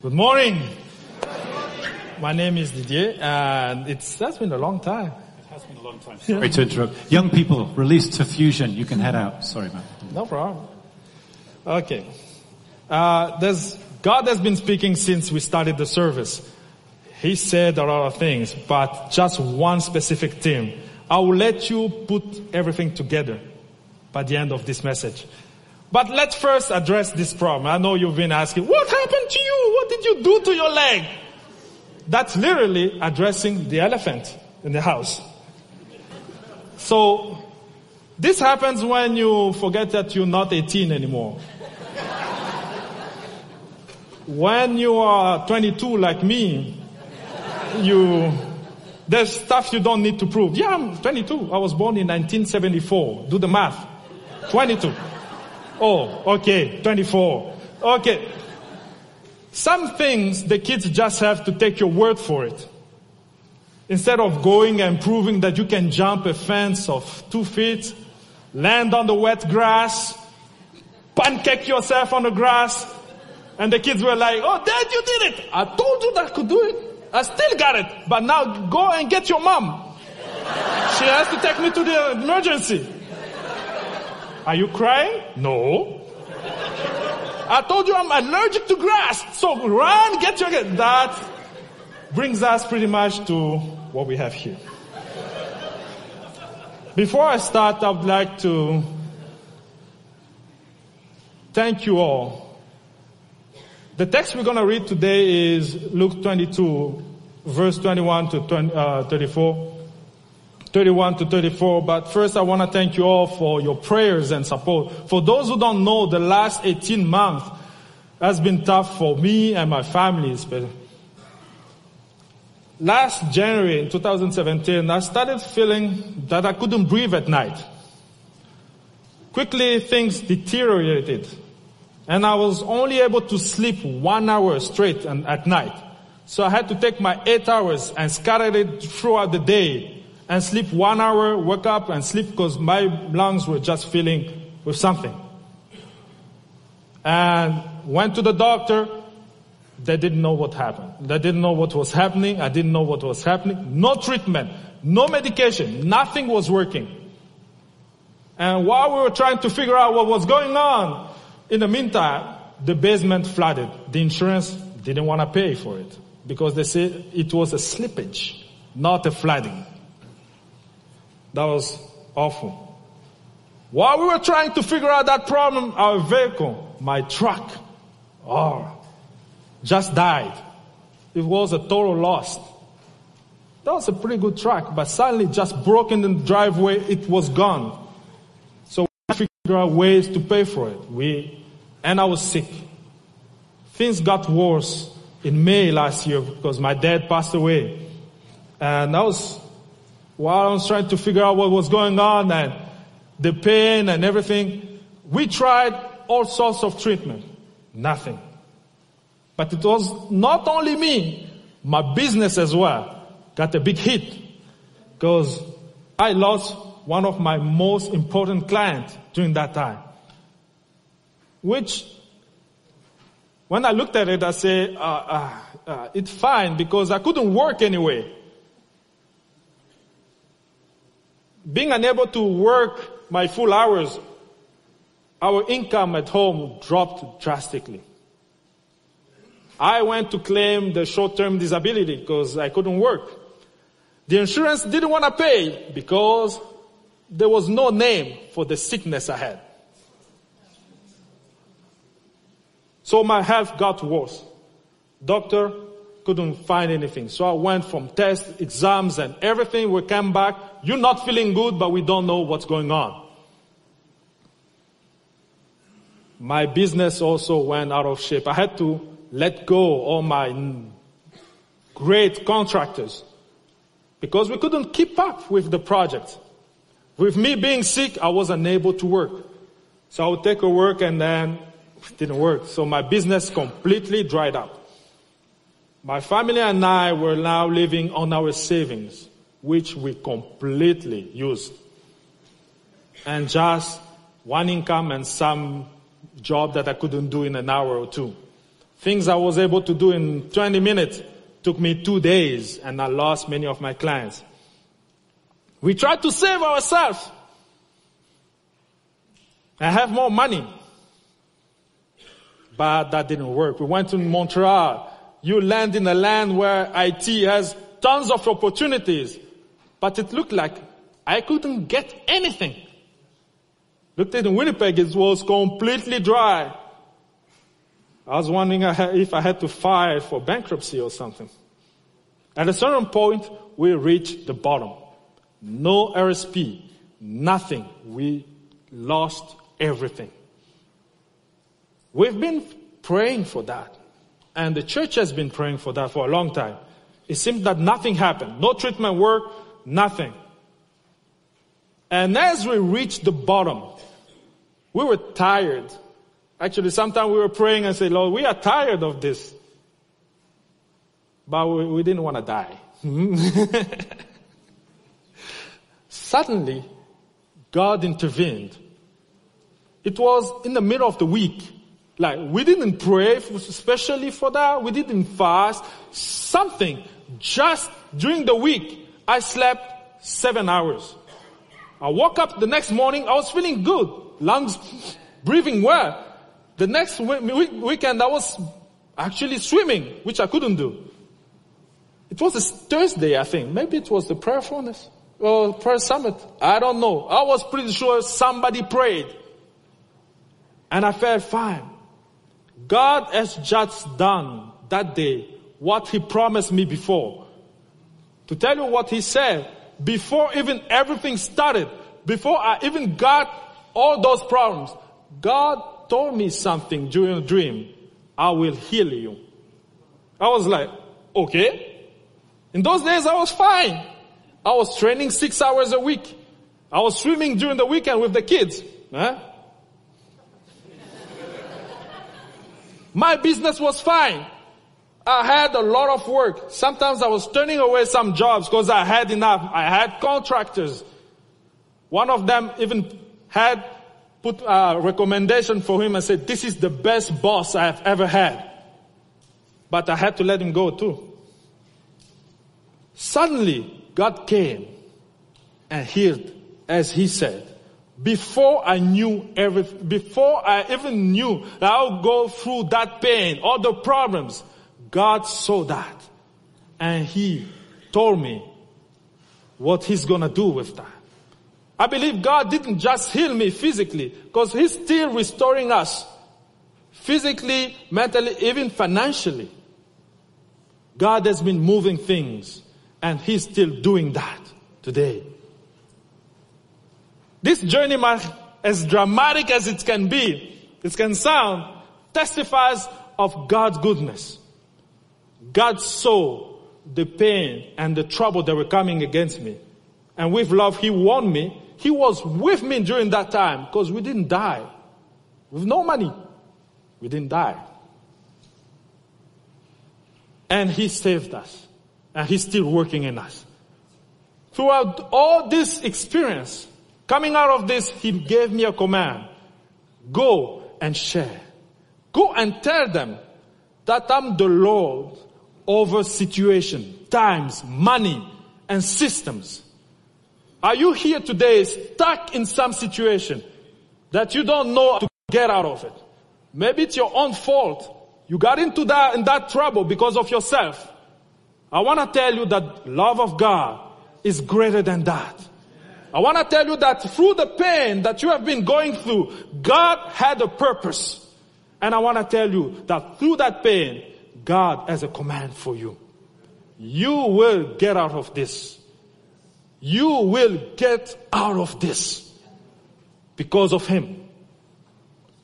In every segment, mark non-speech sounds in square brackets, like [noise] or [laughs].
Good morning. My name is Didier, and it's that's been a long time. It has been a long time. Sorry to interrupt. Young people, release to fusion. You can head out. Sorry, man. No problem. Okay. Uh, there's God has been speaking since we started the service. He said a lot of things, but just one specific thing. I will let you put everything together by the end of this message. But let's first address this problem. I know you've been asking, what happened to you? What did you do to your leg? That's literally addressing the elephant in the house. So, this happens when you forget that you're not 18 anymore. when you are 22 like me, you, there's stuff you don't need to prove. Yeah, I'm 22. I was born in 1974. Do the math. 22. Oh, okay, 24. Okay. Some things the kids just have to take your word for it. Instead of going and proving that you can jump a fence of two feet, land on the wet grass, pancake yourself on the grass, and the kids were like, oh dad, you did it. I told you that I could do it. I still got it. But now go and get your mom. She has to take me to the emergency. Are you crying? No. I told you I'm allergic to grass. So run, get your, that brings us pretty much to what we have here. Before I start, I would like to thank you all. The text we're going to read today is Luke 22, verse 21 to 20, uh, 34. 31 to 34. But first I want to thank you all for your prayers and support. For those who don't know, the last 18 months has been tough for me and my family. Last January in 2017, I started feeling that I couldn't breathe at night. Quickly things deteriorated and I was only able to sleep one hour straight and at night. So I had to take my eight hours and scatter it throughout the day and sleep one hour, wake up and sleep because my lungs were just filling with something. And went to the doctor. They didn't know what happened. They didn't know what was happening. I didn't know what was happening. No treatment, no medication, nothing was working. And while we were trying to figure out what was going on, in the meantime, the basement flooded. The insurance didn't want to pay for it because they said it was a slippage, not a flooding. That was awful. While we were trying to figure out that problem, our vehicle, my truck, oh, just died. It was a total loss. That was a pretty good truck, but suddenly just broke in the driveway, it was gone. So we figured out ways to pay for it. We, and I was sick. Things got worse in May last year because my dad passed away. And I was while I was trying to figure out what was going on and the pain and everything, we tried all sorts of treatment. Nothing. But it was not only me, my business as well got a big hit because I lost one of my most important clients during that time. Which, when I looked at it, I said, uh, uh, uh, it's fine because I couldn't work anyway. Being unable to work my full hours, our income at home dropped drastically. I went to claim the short-term disability because I couldn't work. The insurance didn't want to pay because there was no name for the sickness I had. So my health got worse. Doctor couldn't find anything. So I went from tests, exams, and everything. We came back. You're not feeling good, but we don't know what's going on. My business also went out of shape. I had to let go all my great contractors because we couldn't keep up with the project. With me being sick, I was unable to work. So I would take a work and then it didn't work. So my business completely dried up. My family and I were now living on our savings, which we completely used. And just one income and some job that I couldn't do in an hour or two. Things I was able to do in 20 minutes took me two days and I lost many of my clients. We tried to save ourselves and have more money. But that didn't work. We went to Montreal. You land in a land where IT has tons of opportunities, but it looked like I couldn't get anything. Looked at in Winnipeg, it was completely dry. I was wondering uh, if I had to file for bankruptcy or something. At a certain point, we reached the bottom. No RSP, nothing. We lost everything. We've been praying for that. And the church has been praying for that for a long time. It seemed that nothing happened. No treatment worked, nothing. And as we reached the bottom, we were tired. Actually, sometimes we were praying and say, Lord, we are tired of this. But we, we didn't want to die. [laughs] Suddenly, God intervened. It was in the middle of the week. Like, we didn't pray especially for that. We didn't fast. Something. Just during the week, I slept seven hours. I woke up the next morning, I was feeling good. Lungs breathing well. The next weekend, I was actually swimming, which I couldn't do. It was a Thursday, I think. Maybe it was the prayer furnace or prayer summit. I don't know. I was pretty sure somebody prayed. And I felt fine. God has just done that day what He promised me before. To tell you what He said, before even everything started, before I even got all those problems, God told me something during a dream. I will heal you. I was like, okay. In those days I was fine. I was training six hours a week. I was swimming during the weekend with the kids. Huh? [laughs] My business was fine. I had a lot of work. Sometimes I was turning away some jobs because I had enough. I had contractors. One of them even had put a recommendation for him and said, this is the best boss I have ever had. But I had to let him go too. Suddenly, God came and healed as he said before I knew everything, before I even knew that I would go through that pain, all the problems, God saw that. And He told me what He's gonna do with that. I believe God didn't just heal me physically, because He's still restoring us. Physically, mentally, even financially. God has been moving things, and He's still doing that today. This journey, as dramatic as it can be, it can sound, testifies of God's goodness. God saw the pain and the trouble that were coming against me. And with love, He warned me. He was with me during that time because we didn't die. With no money, we didn't die. And He saved us. And He's still working in us. Throughout all this experience, Coming out of this, he gave me a command. Go and share. Go and tell them that I'm the Lord over situation, times, money, and systems. Are you here today stuck in some situation that you don't know to get out of it? Maybe it's your own fault. You got into that, in that trouble because of yourself. I want to tell you that love of God is greater than that. I want to tell you that through the pain that you have been going through, God had a purpose. And I want to tell you that through that pain, God has a command for you. You will get out of this. You will get out of this because of Him.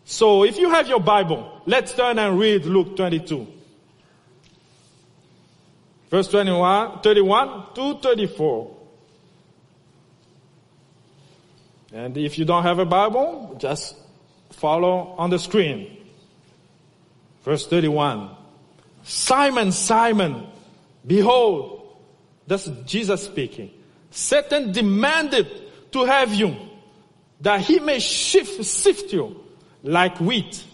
So if you have your Bible, let's turn and read Luke 22. Verse 21, 31 to 34. And if you don't have a Bible, just follow on the screen. Verse 31. Simon, Simon, behold, that's Jesus speaking. Satan demanded to have you that he may shift, sift you like wheat.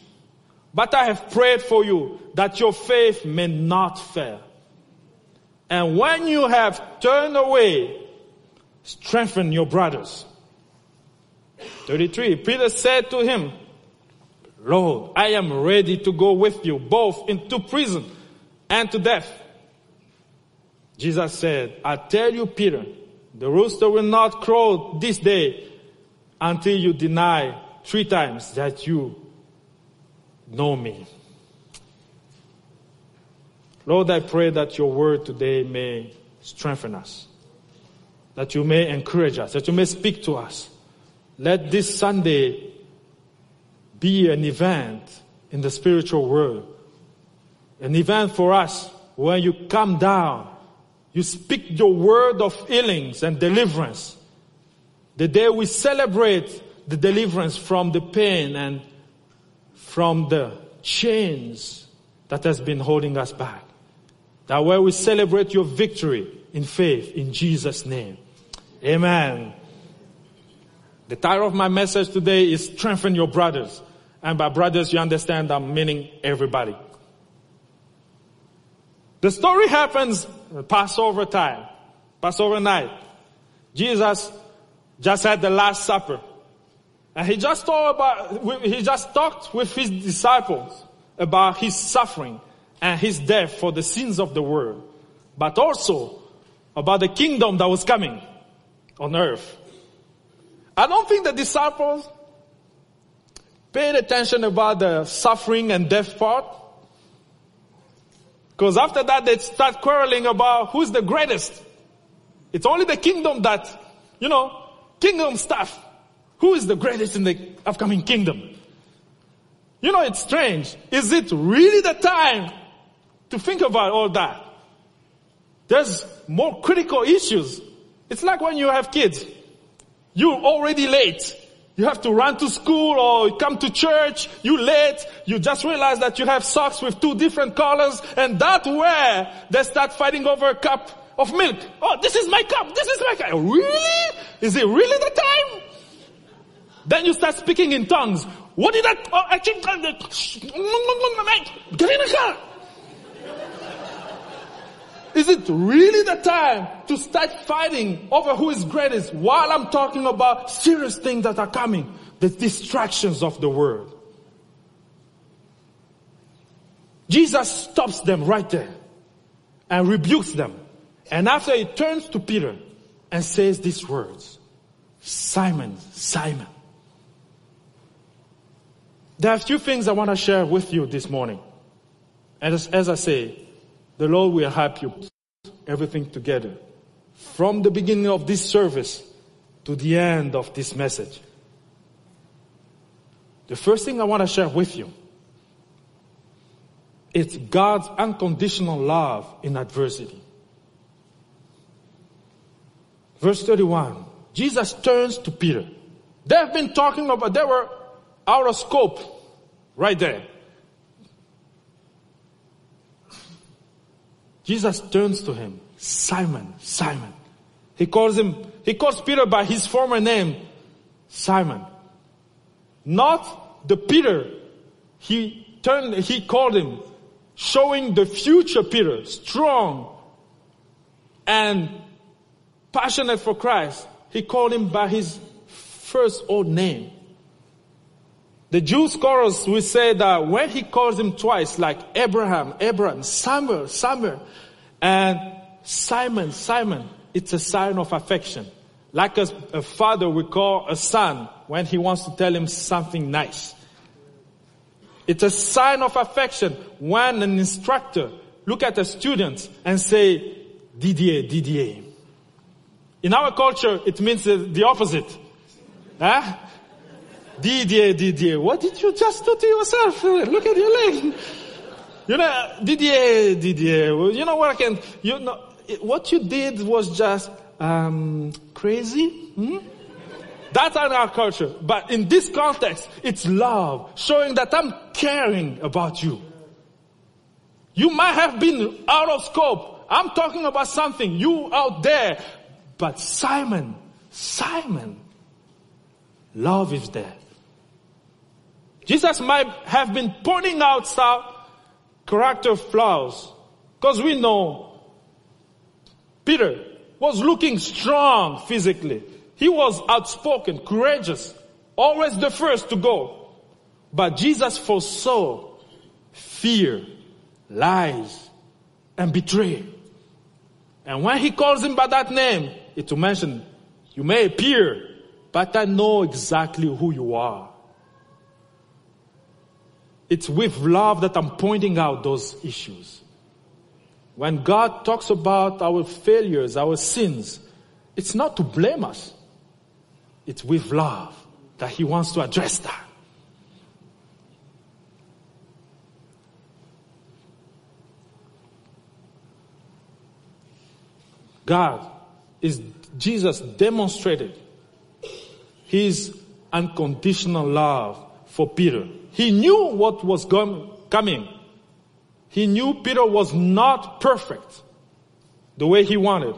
But I have prayed for you that your faith may not fail. And when you have turned away, strengthen your brothers. 33. Peter said to him, Lord, I am ready to go with you both into prison and to death. Jesus said, I tell you, Peter, the rooster will not crow this day until you deny three times that you know me. Lord, I pray that your word today may strengthen us, that you may encourage us, that you may speak to us. Let this Sunday be an event in the spiritual world, an event for us when you come down, you speak your word of healings and deliverance. The day we celebrate the deliverance from the pain and from the chains that has been holding us back. That way we celebrate your victory in faith in Jesus name. Amen. The title of my message today is strengthen your brothers. And by brothers, you understand I'm meaning everybody. The story happens Passover time, Passover night. Jesus just had the last supper. And he just talked about, he just talked with his disciples about his suffering and his death for the sins of the world, but also about the kingdom that was coming on earth. I don't think the disciples paid attention about the suffering and death part. Because after that they start quarreling about who's the greatest. It's only the kingdom that, you know, kingdom stuff. Who is the greatest in the upcoming kingdom? You know, it's strange. Is it really the time to think about all that? There's more critical issues. It's like when you have kids. You're already late. You have to run to school or come to church. You late. You just realize that you have socks with two different colors and that where they start fighting over a cup of milk. Oh, this is my cup. This is my cup. Really? Is it really the time? Then you start speaking in tongues. What did that? Oh, I think. [sniffs] Get in the car. Is it really the time to start fighting over who is greatest while I'm talking about serious things that are coming? The distractions of the world. Jesus stops them right there and rebukes them. And after he turns to Peter and says these words, Simon, Simon. There are a few things I want to share with you this morning. And as, as I say, the Lord will help you everything together from the beginning of this service to the end of this message. The first thing I want to share with you it's God's unconditional love in adversity. Verse 31. Jesus turns to Peter. They've been talking about, they were out of scope right there. Jesus turns to him, Simon, Simon. He calls him, he calls Peter by his former name, Simon. Not the Peter he turned, he called him, showing the future Peter, strong and passionate for Christ. He called him by his first old name. The Jew scholars will say that when he calls him twice, like Abraham, Abraham, Samuel, Samuel, and Simon, Simon, it's a sign of affection. Like a, a father will call a son when he wants to tell him something nice. It's a sign of affection when an instructor look at a student and say, Didier, Didier. In our culture, it means the opposite. Huh? Didier, Didier, what did you just do to yourself? Look at your leg. You know, Didier, Didier, you know what I can, you know, what you did was just, um, crazy. Hmm? That's in our culture. But in this context, it's love, showing that I'm caring about you. You might have been out of scope. I'm talking about something, you out there. But Simon, Simon, love is there. Jesus might have been pointing out some character flaws because we know Peter was looking strong physically. He was outspoken, courageous, always the first to go. But Jesus foresaw fear, lies, and betrayal. And when he calls him by that name, it to mention, you may appear, but I know exactly who you are. It's with love that I'm pointing out those issues. When God talks about our failures, our sins, it's not to blame us. It's with love that He wants to address that. God is, Jesus demonstrated His unconditional love for Peter. He knew what was coming. He knew Peter was not perfect the way he wanted.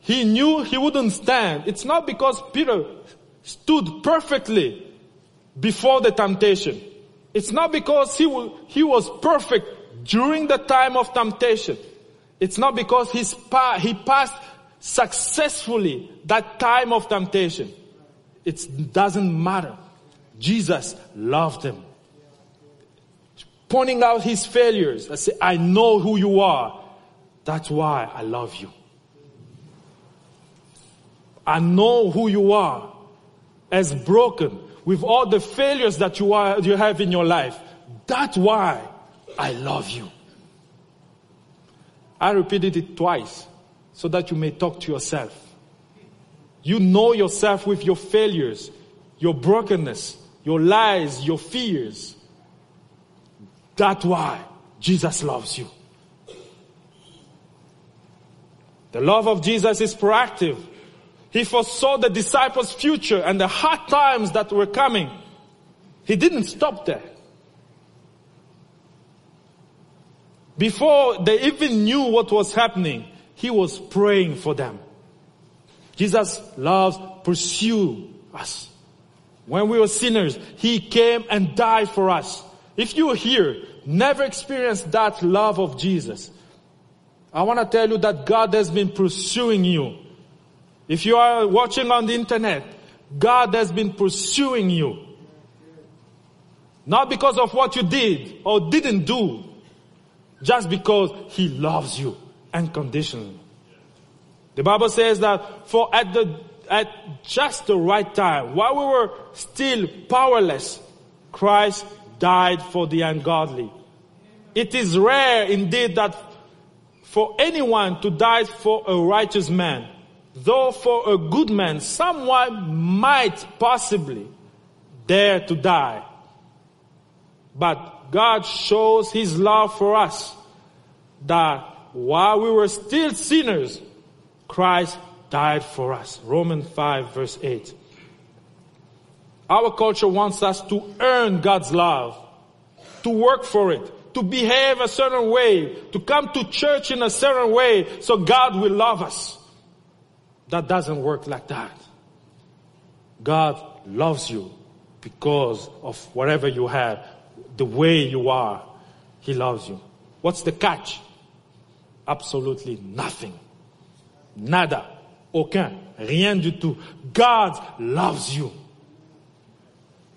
He knew he wouldn't stand. It's not because Peter stood perfectly before the temptation. It's not because he, he was perfect during the time of temptation. It's not because he's pa- he passed successfully that time of temptation. It doesn't matter. Jesus loved him. Pointing out his failures. I say, I know who you are. That's why I love you. I know who you are as broken with all the failures that you are, you have in your life. That's why I love you. I repeated it twice so that you may talk to yourself. You know yourself with your failures, your brokenness, your lies, your fears. That's why Jesus loves you. The love of Jesus is proactive. He foresaw the disciples' future and the hard times that were coming. He didn't stop there. Before they even knew what was happening, he was praying for them. Jesus loves pursue us. When we were sinners, he came and died for us. If you here never experienced that love of Jesus, I want to tell you that God has been pursuing you. If you are watching on the internet, God has been pursuing you. Not because of what you did or didn't do, just because He loves you unconditionally. The Bible says that for at the, at just the right time, while we were still powerless, Christ died for the ungodly. It is rare indeed that for anyone to die for a righteous man, though for a good man, someone might possibly dare to die. But God shows His love for us that while we were still sinners, Christ died for us. Romans 5 verse 8. Our culture wants us to earn God's love, to work for it, to behave a certain way, to come to church in a certain way so God will love us. That doesn't work like that. God loves you because of whatever you have, the way you are. He loves you. What's the catch? Absolutely nothing. Nada. Aucun. Rien du tout. God loves you.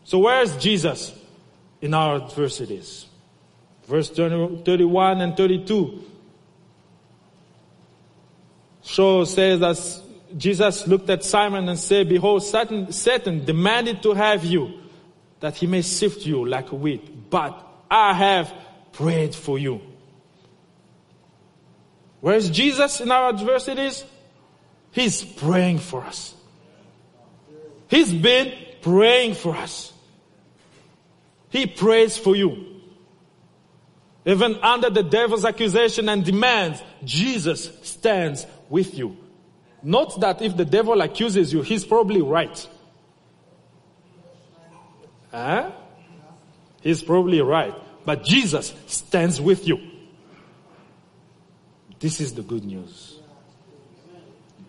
So where's Jesus in our adversities? Verse 30, 31 and 32 shows says that Jesus looked at Simon and said, Behold, Satan, Satan demanded to have you, that he may sift you like wheat. But I have prayed for you. Where's Jesus in our adversities? He's praying for us. He's been praying for us. He prays for you. Even under the devil's accusation and demands, Jesus stands with you. Note that if the devil accuses you, he's probably right. Huh? He's probably right. But Jesus stands with you. This is the good news.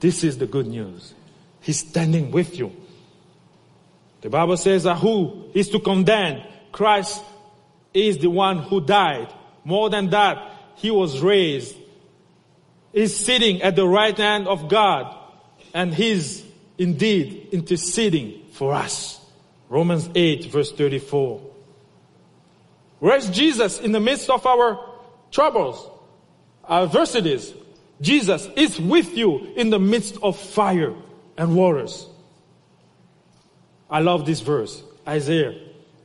This is the good news. He's standing with you. The Bible says that who is to condemn? Christ is the one who died. More than that, he was raised. He's sitting at the right hand of God and he's indeed interceding for us. Romans 8 verse 34. Where's Jesus in the midst of our troubles, adversities? Jesus is with you in the midst of fire and waters. I love this verse. Isaiah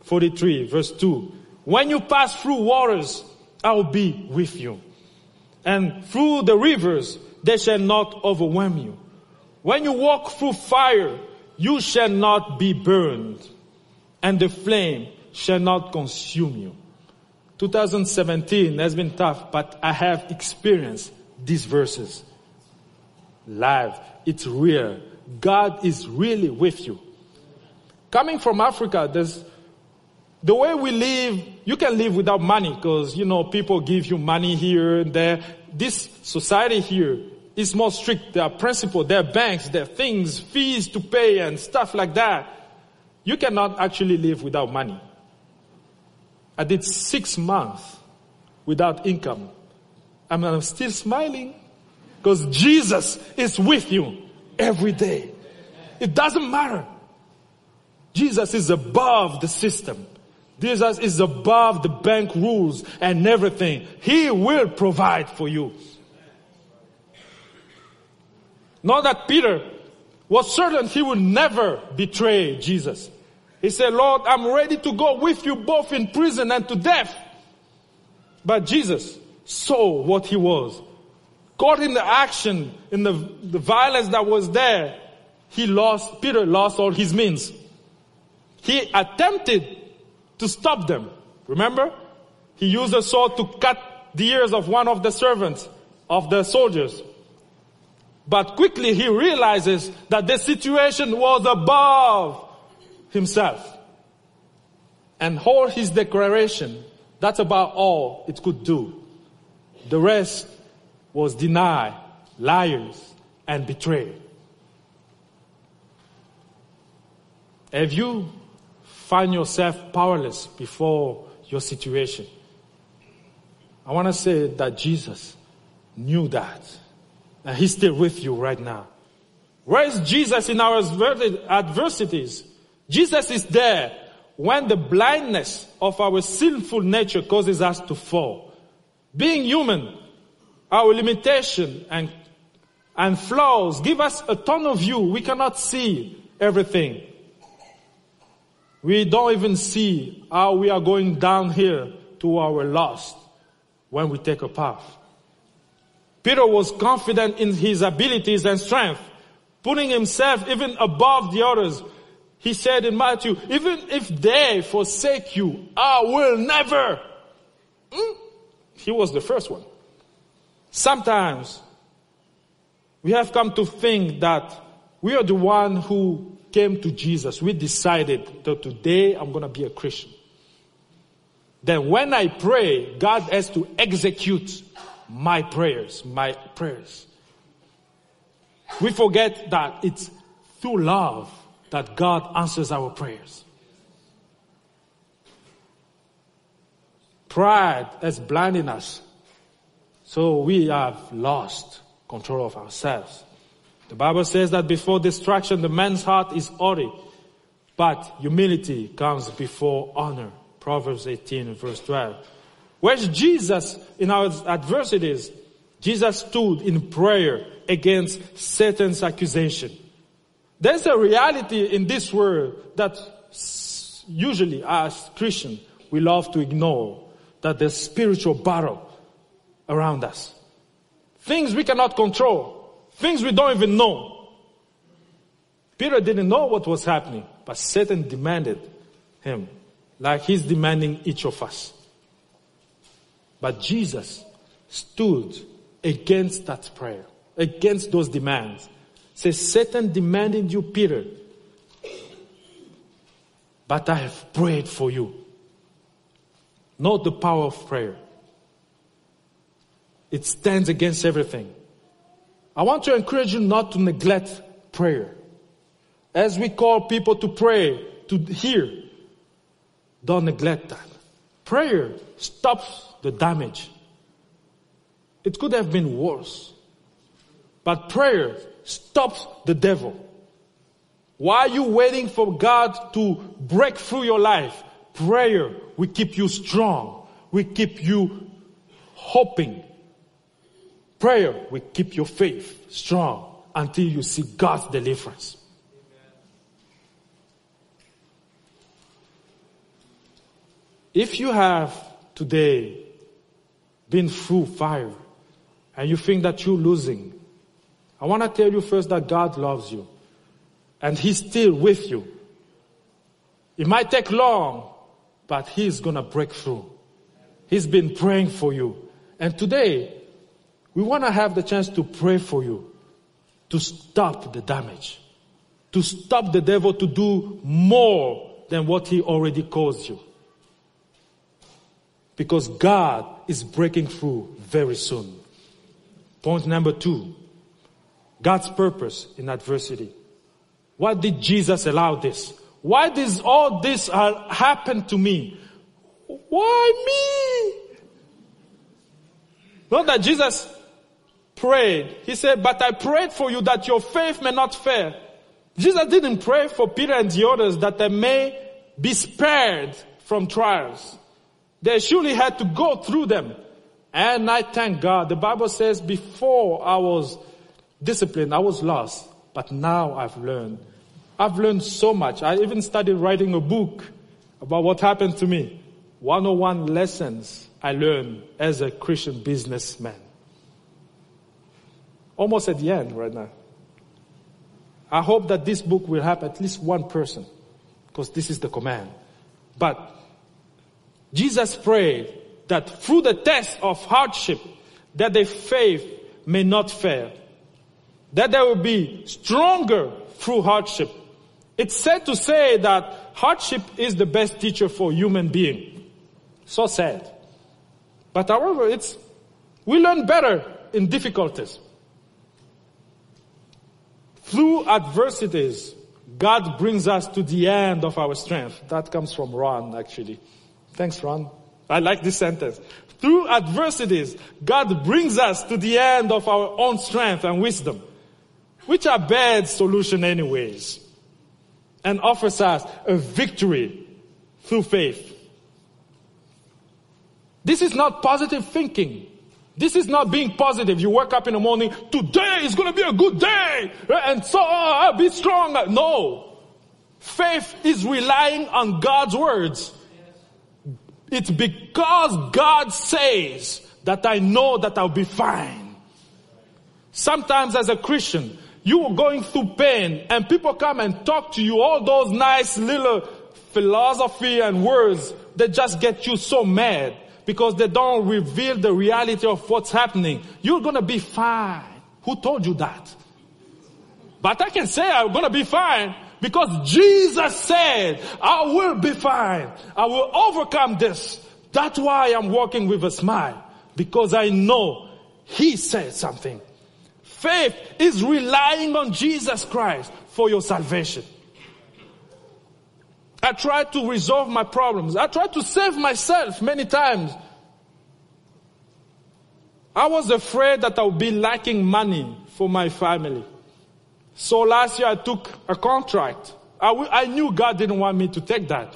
43 verse 2. When you pass through waters, I'll be with you. And through the rivers, they shall not overwhelm you. When you walk through fire, you shall not be burned and the flame shall not consume you. 2017 has been tough, but I have experienced these verses live. It's real. God is really with you. Coming from Africa, there's the way we live, you can live without money because, you know, people give you money here and there. This society here is more strict. There are principles, there are banks, there are things, fees to pay and stuff like that. You cannot actually live without money. I did six months without income. And I'm still smiling because Jesus is with you every day. It doesn't matter. Jesus is above the system. Jesus is above the bank rules and everything. He will provide for you. Not that Peter was certain he would never betray Jesus. He said, Lord, I'm ready to go with you both in prison and to death. But Jesus saw what he was. Caught in the action, in the, the violence that was there, he lost, Peter lost all his means. He attempted to stop them. Remember? He used a sword to cut the ears of one of the servants of the soldiers. But quickly he realizes that the situation was above himself. And hold his declaration. That's about all it could do. The rest was deny, liars, and betray. Have you find yourself powerless before your situation. I want to say that Jesus knew that. And he's still with you right now. Where is Jesus in our adversities? Jesus is there when the blindness of our sinful nature causes us to fall. Being human, our limitation and, and flaws give us a tunnel view. We cannot see everything. We don't even see how we are going down here to our lost when we take a path. Peter was confident in his abilities and strength, putting himself even above the others. He said in Matthew, even if they forsake you, I will never. Hmm? He was the first one. Sometimes we have come to think that we are the one who came to Jesus, we decided that today I'm going to be a Christian. Then when I pray, God has to execute my prayers, my prayers. We forget that it's through love that God answers our prayers. Pride has blinded us. So we have lost control of ourselves. The Bible says that before destruction, the man's heart is haughty, but humility comes before honor. Proverbs 18 verse 12. Where's Jesus in our adversities? Jesus stood in prayer against Satan's accusation. There's a reality in this world that usually as Christians we love to ignore that there's spiritual battle around us. Things we cannot control. Things we don't even know. Peter didn't know what was happening, but Satan demanded him, like he's demanding each of us. But Jesus stood against that prayer, against those demands. Says Satan demanded you, Peter, but I have prayed for you. Not the power of prayer. It stands against everything. I want to encourage you not to neglect prayer. As we call people to pray, to hear. Don't neglect that. Prayer stops the damage. It could have been worse. But prayer stops the devil. Why are you waiting for God to break through your life? Prayer will keep you strong. Will keep you hoping. Prayer will keep your faith strong until you see God's deliverance. If you have today been through fire and you think that you're losing, I want to tell you first that God loves you and He's still with you. It might take long, but He's gonna break through. He's been praying for you. And today, we want to have the chance to pray for you to stop the damage, to stop the devil to do more than what he already caused you. Because God is breaking through very soon. Point number two. God's purpose in adversity. Why did Jesus allow this? Why does all this happen to me? Why me? Not that Jesus prayed. He said, but I prayed for you that your faith may not fail. Jesus didn't pray for Peter and the others that they may be spared from trials. They surely had to go through them. And I thank God. The Bible says before I was disciplined, I was lost. But now I've learned. I've learned so much. I even started writing a book about what happened to me. 101 lessons I learned as a Christian businessman. Almost at the end right now. I hope that this book will help at least one person because this is the command. But Jesus prayed that through the test of hardship that their faith may not fail. That they will be stronger through hardship. It's sad to say that hardship is the best teacher for human being. So sad. But however, it's, we learn better in difficulties. Through adversities, God brings us to the end of our strength. That comes from Ron, actually. Thanks, Ron. I like this sentence. Through adversities, God brings us to the end of our own strength and wisdom, which are bad solution anyways, and offers us a victory through faith. This is not positive thinking. This is not being positive. You wake up in the morning, today is going to be a good day, eh, and so uh, I'll be strong. No. Faith is relying on God's words. It's because God says that I know that I'll be fine. Sometimes as a Christian, you were going through pain and people come and talk to you all those nice little philosophy and words that just get you so mad because they don't reveal the reality of what's happening. You're gonna be fine. Who told you that? But I can say I'm gonna be fine because Jesus said, I will be fine. I will overcome this. That's why I'm walking with a smile because I know He said something. Faith is relying on Jesus Christ for your salvation. I tried to resolve my problems. I tried to save myself many times. I was afraid that I would be lacking money for my family. So last year I took a contract. I, w- I knew God didn't want me to take that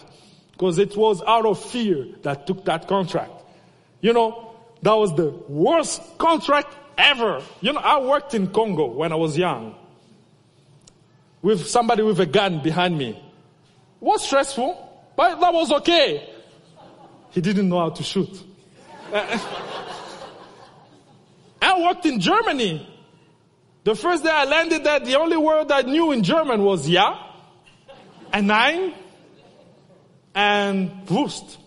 because it was out of fear that I took that contract. You know, that was the worst contract ever. You know, I worked in Congo when I was young with somebody with a gun behind me It was stressful, but that was okay. He didn't know how to shoot. [laughs] I worked in Germany. The first day I landed there, the only word I knew in German was ja, and nein, and Wurst.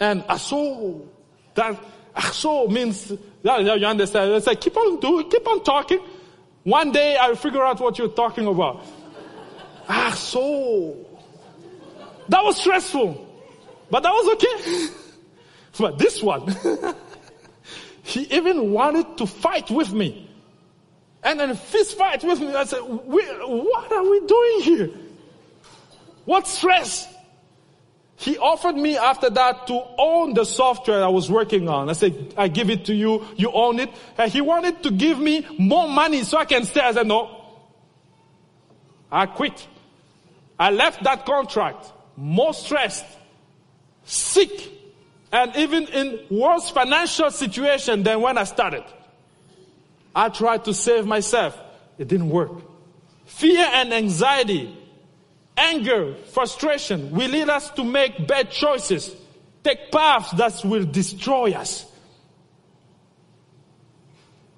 And aso, that, aso means, yeah, you understand. It's like, keep on doing, keep on talking. One day I'll figure out what you're talking about. Ah, so. That was stressful. But that was okay. [laughs] but this one, [laughs] he even wanted to fight with me. And then fist fight with me. I said, what are we doing here? What stress? He offered me after that to own the software I was working on. I said, I give it to you, you own it. And he wanted to give me more money so I can stay. I said, no. I quit. I left that contract more stressed, sick, and even in worse financial situation than when I started. I tried to save myself. It didn't work. Fear and anxiety Anger, frustration will lead us to make bad choices, take paths that will destroy us.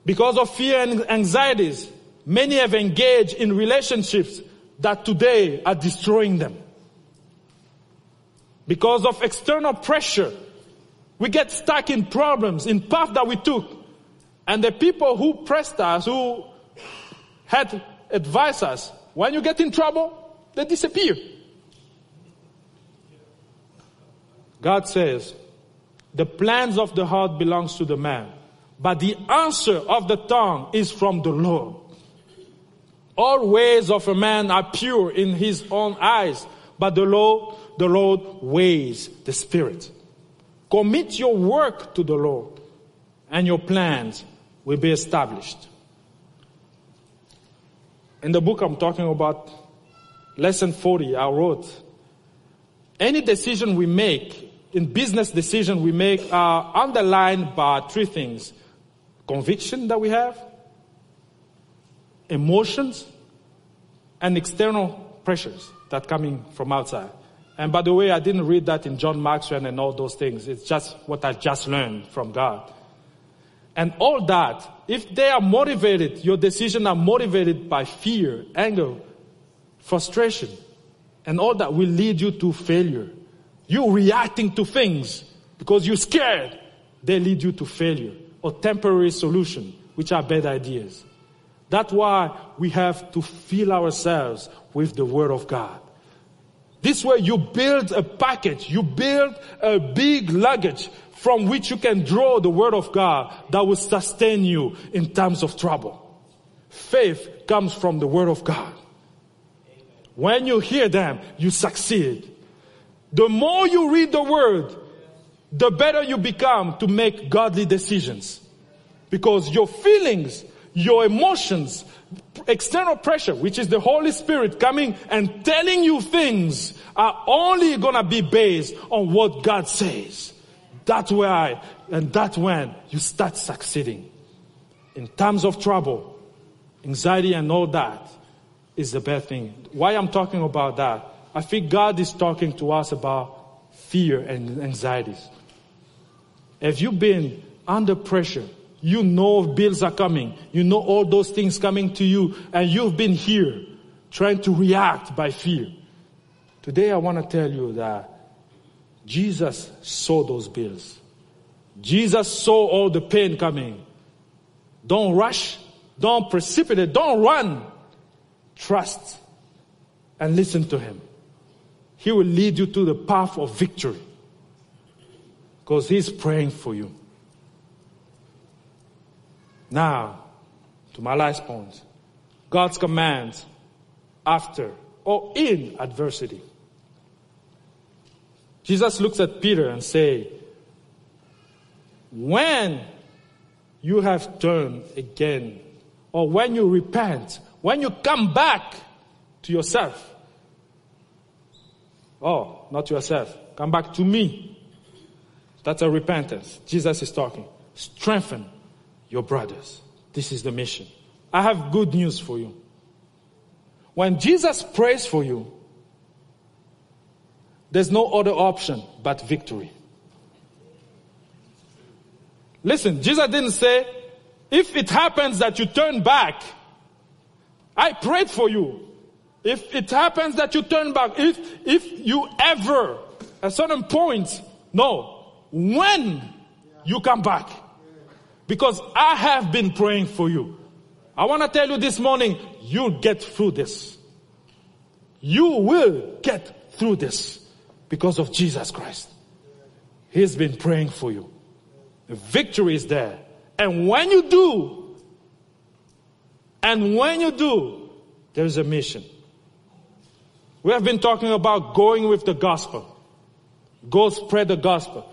Because of fear and anxieties, many have engaged in relationships that today are destroying them. Because of external pressure, we get stuck in problems, in paths that we took. And the people who pressed us, who had advised us, when you get in trouble, they disappear. God says, the plans of the heart belongs to the man, but the answer of the tongue is from the Lord. All ways of a man are pure in his own eyes, but the Lord, the Lord weighs the spirit. Commit your work to the Lord and your plans will be established. In the book I'm talking about lesson 40, I wrote, any decision we make, in business decision we make, are underlined by three things. Conviction that we have, emotions, and external pressures that coming from outside. And by the way, I didn't read that in John Maxwell and all those things. It's just what I just learned from God. And all that, if they are motivated, your decisions are motivated by fear, anger, frustration, and all that will lead you to failure. You reacting to things because you're scared, they lead you to failure or temporary solution, which are bad ideas. That's why we have to fill ourselves with the Word of God. This way you build a package, you build a big luggage from which you can draw the Word of God that will sustain you in times of trouble. Faith comes from the Word of God. When you hear them, you succeed. The more you read the word, the better you become to make godly decisions. Because your feelings, your emotions, external pressure, which is the Holy Spirit coming and telling you things are only gonna be based on what God says. That's why, and that's when you start succeeding. In times of trouble, anxiety and all that, is the bad thing. Why I'm talking about that? I think God is talking to us about fear and anxieties. Have you been under pressure? You know bills are coming. You know all those things coming to you and you've been here trying to react by fear. Today I want to tell you that Jesus saw those bills. Jesus saw all the pain coming. Don't rush. Don't precipitate. Don't run. Trust and listen to Him. He will lead you to the path of victory because He's praying for you. Now, to my last point God's commands after or in adversity. Jesus looks at Peter and say, when you have turned again, or when you repent, when you come back to yourself, oh, not yourself, come back to me. That's a repentance. Jesus is talking. Strengthen your brothers. This is the mission. I have good news for you. When Jesus prays for you, there's no other option but victory. Listen, Jesus didn't say, if it happens that you turn back, I prayed for you. If it happens that you turn back, if, if you ever, at certain point, no, when you come back. Because I have been praying for you. I want to tell you this morning, you'll get through this. You will get through this because of Jesus Christ. He's been praying for you. The victory is there. And when you do, and when you do, there's a mission. We have been talking about going with the gospel. Go spread the gospel.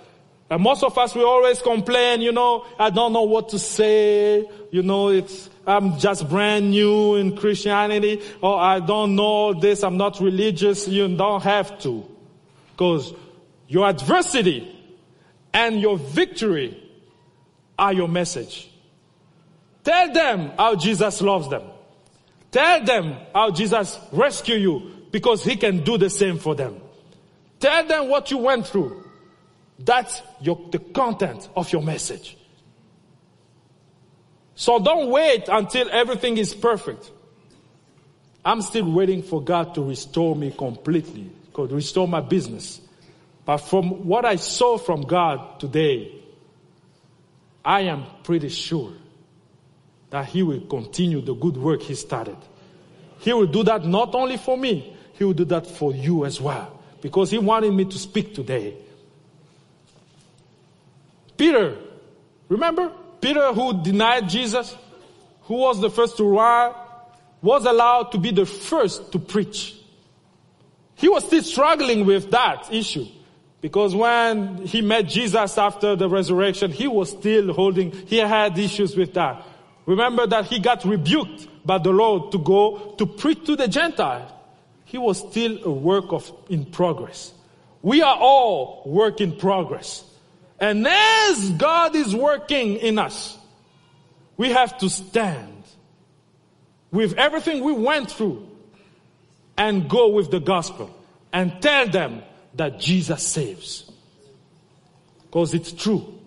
And most of us, we always complain, you know, I don't know what to say. You know, it's, I'm just brand new in Christianity. Or I don't know this. I'm not religious. You don't have to. Because your adversity and your victory are your message. Tell them how Jesus loves them. Tell them how Jesus rescued you because he can do the same for them. Tell them what you went through. That's your, the content of your message. So don't wait until everything is perfect. I'm still waiting for God to restore me completely, to restore my business. But from what I saw from God today, I am pretty sure that He will continue the good work He started. He will do that not only for me, He will do that for you as well. Because He wanted me to speak today. Peter, remember? Peter who denied Jesus, who was the first to run, was allowed to be the first to preach. He was still struggling with that issue. Because when he met Jesus after the resurrection, he was still holding, he had issues with that. Remember that he got rebuked by the Lord to go to preach to the Gentiles. He was still a work of, in progress. We are all work in progress. And as God is working in us, we have to stand with everything we went through and go with the gospel and tell them that Jesus saves. Because it's true.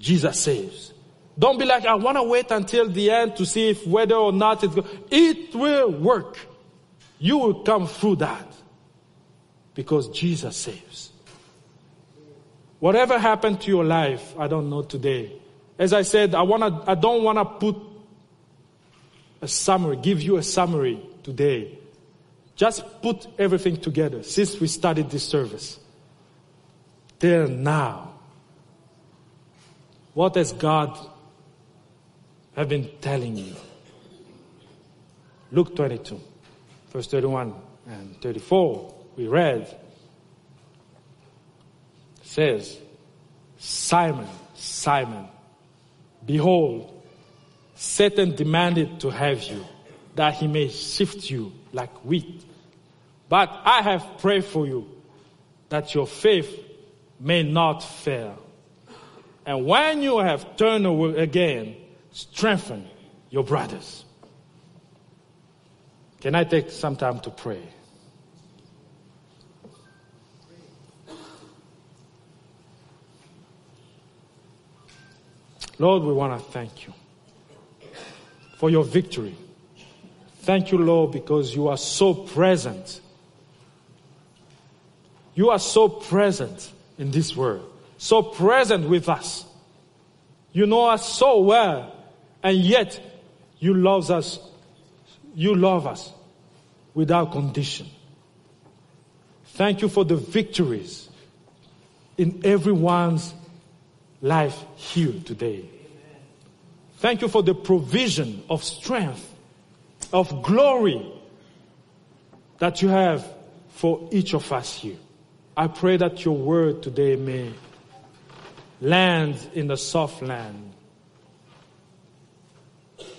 Jesus saves. Don't be like, I want to wait until the end to see if whether or not it's. It will work. You will come through that. Because Jesus saves. Whatever happened to your life, I don't know today. As I said, I wanna, I don't wanna put a summary, give you a summary today. Just put everything together since we started this service. Till now. What has God have been telling you? Luke 22, verse 31 and 34, we read, says, Simon, Simon, behold, Satan demanded to have you, that he may sift you like wheat. But I have prayed for you that your faith may not fail. And when you have turned away again, strengthen your brothers. Can I take some time to pray? Lord, we want to thank you for your victory. Thank you, Lord, because you are so present. You are so present in this world, so present with us. You know us so well, and yet you love us. You love us without condition. Thank you for the victories in everyone's life here today. Thank you for the provision of strength of glory that you have for each of us here. I pray that your word today may land in the soft land.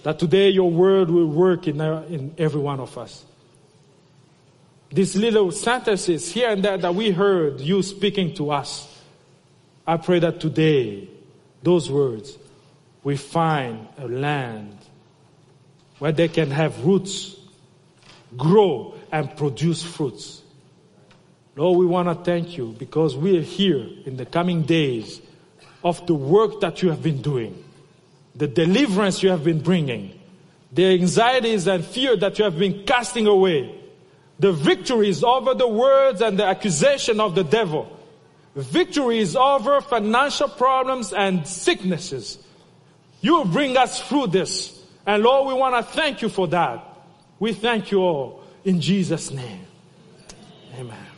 That today your word will work in, our, in every one of us. These little sentences here and there that we heard you speaking to us, I pray that today those words will find a land where they can have roots, grow, and produce fruits. Lord, we want to thank you because we are here in the coming days of the work that you have been doing, the deliverance you have been bringing, the anxieties and fear that you have been casting away, the victories over the words and the accusation of the devil, victories over financial problems and sicknesses. You bring us through this. And Lord, we want to thank you for that. We thank you all in Jesus' name. Amen.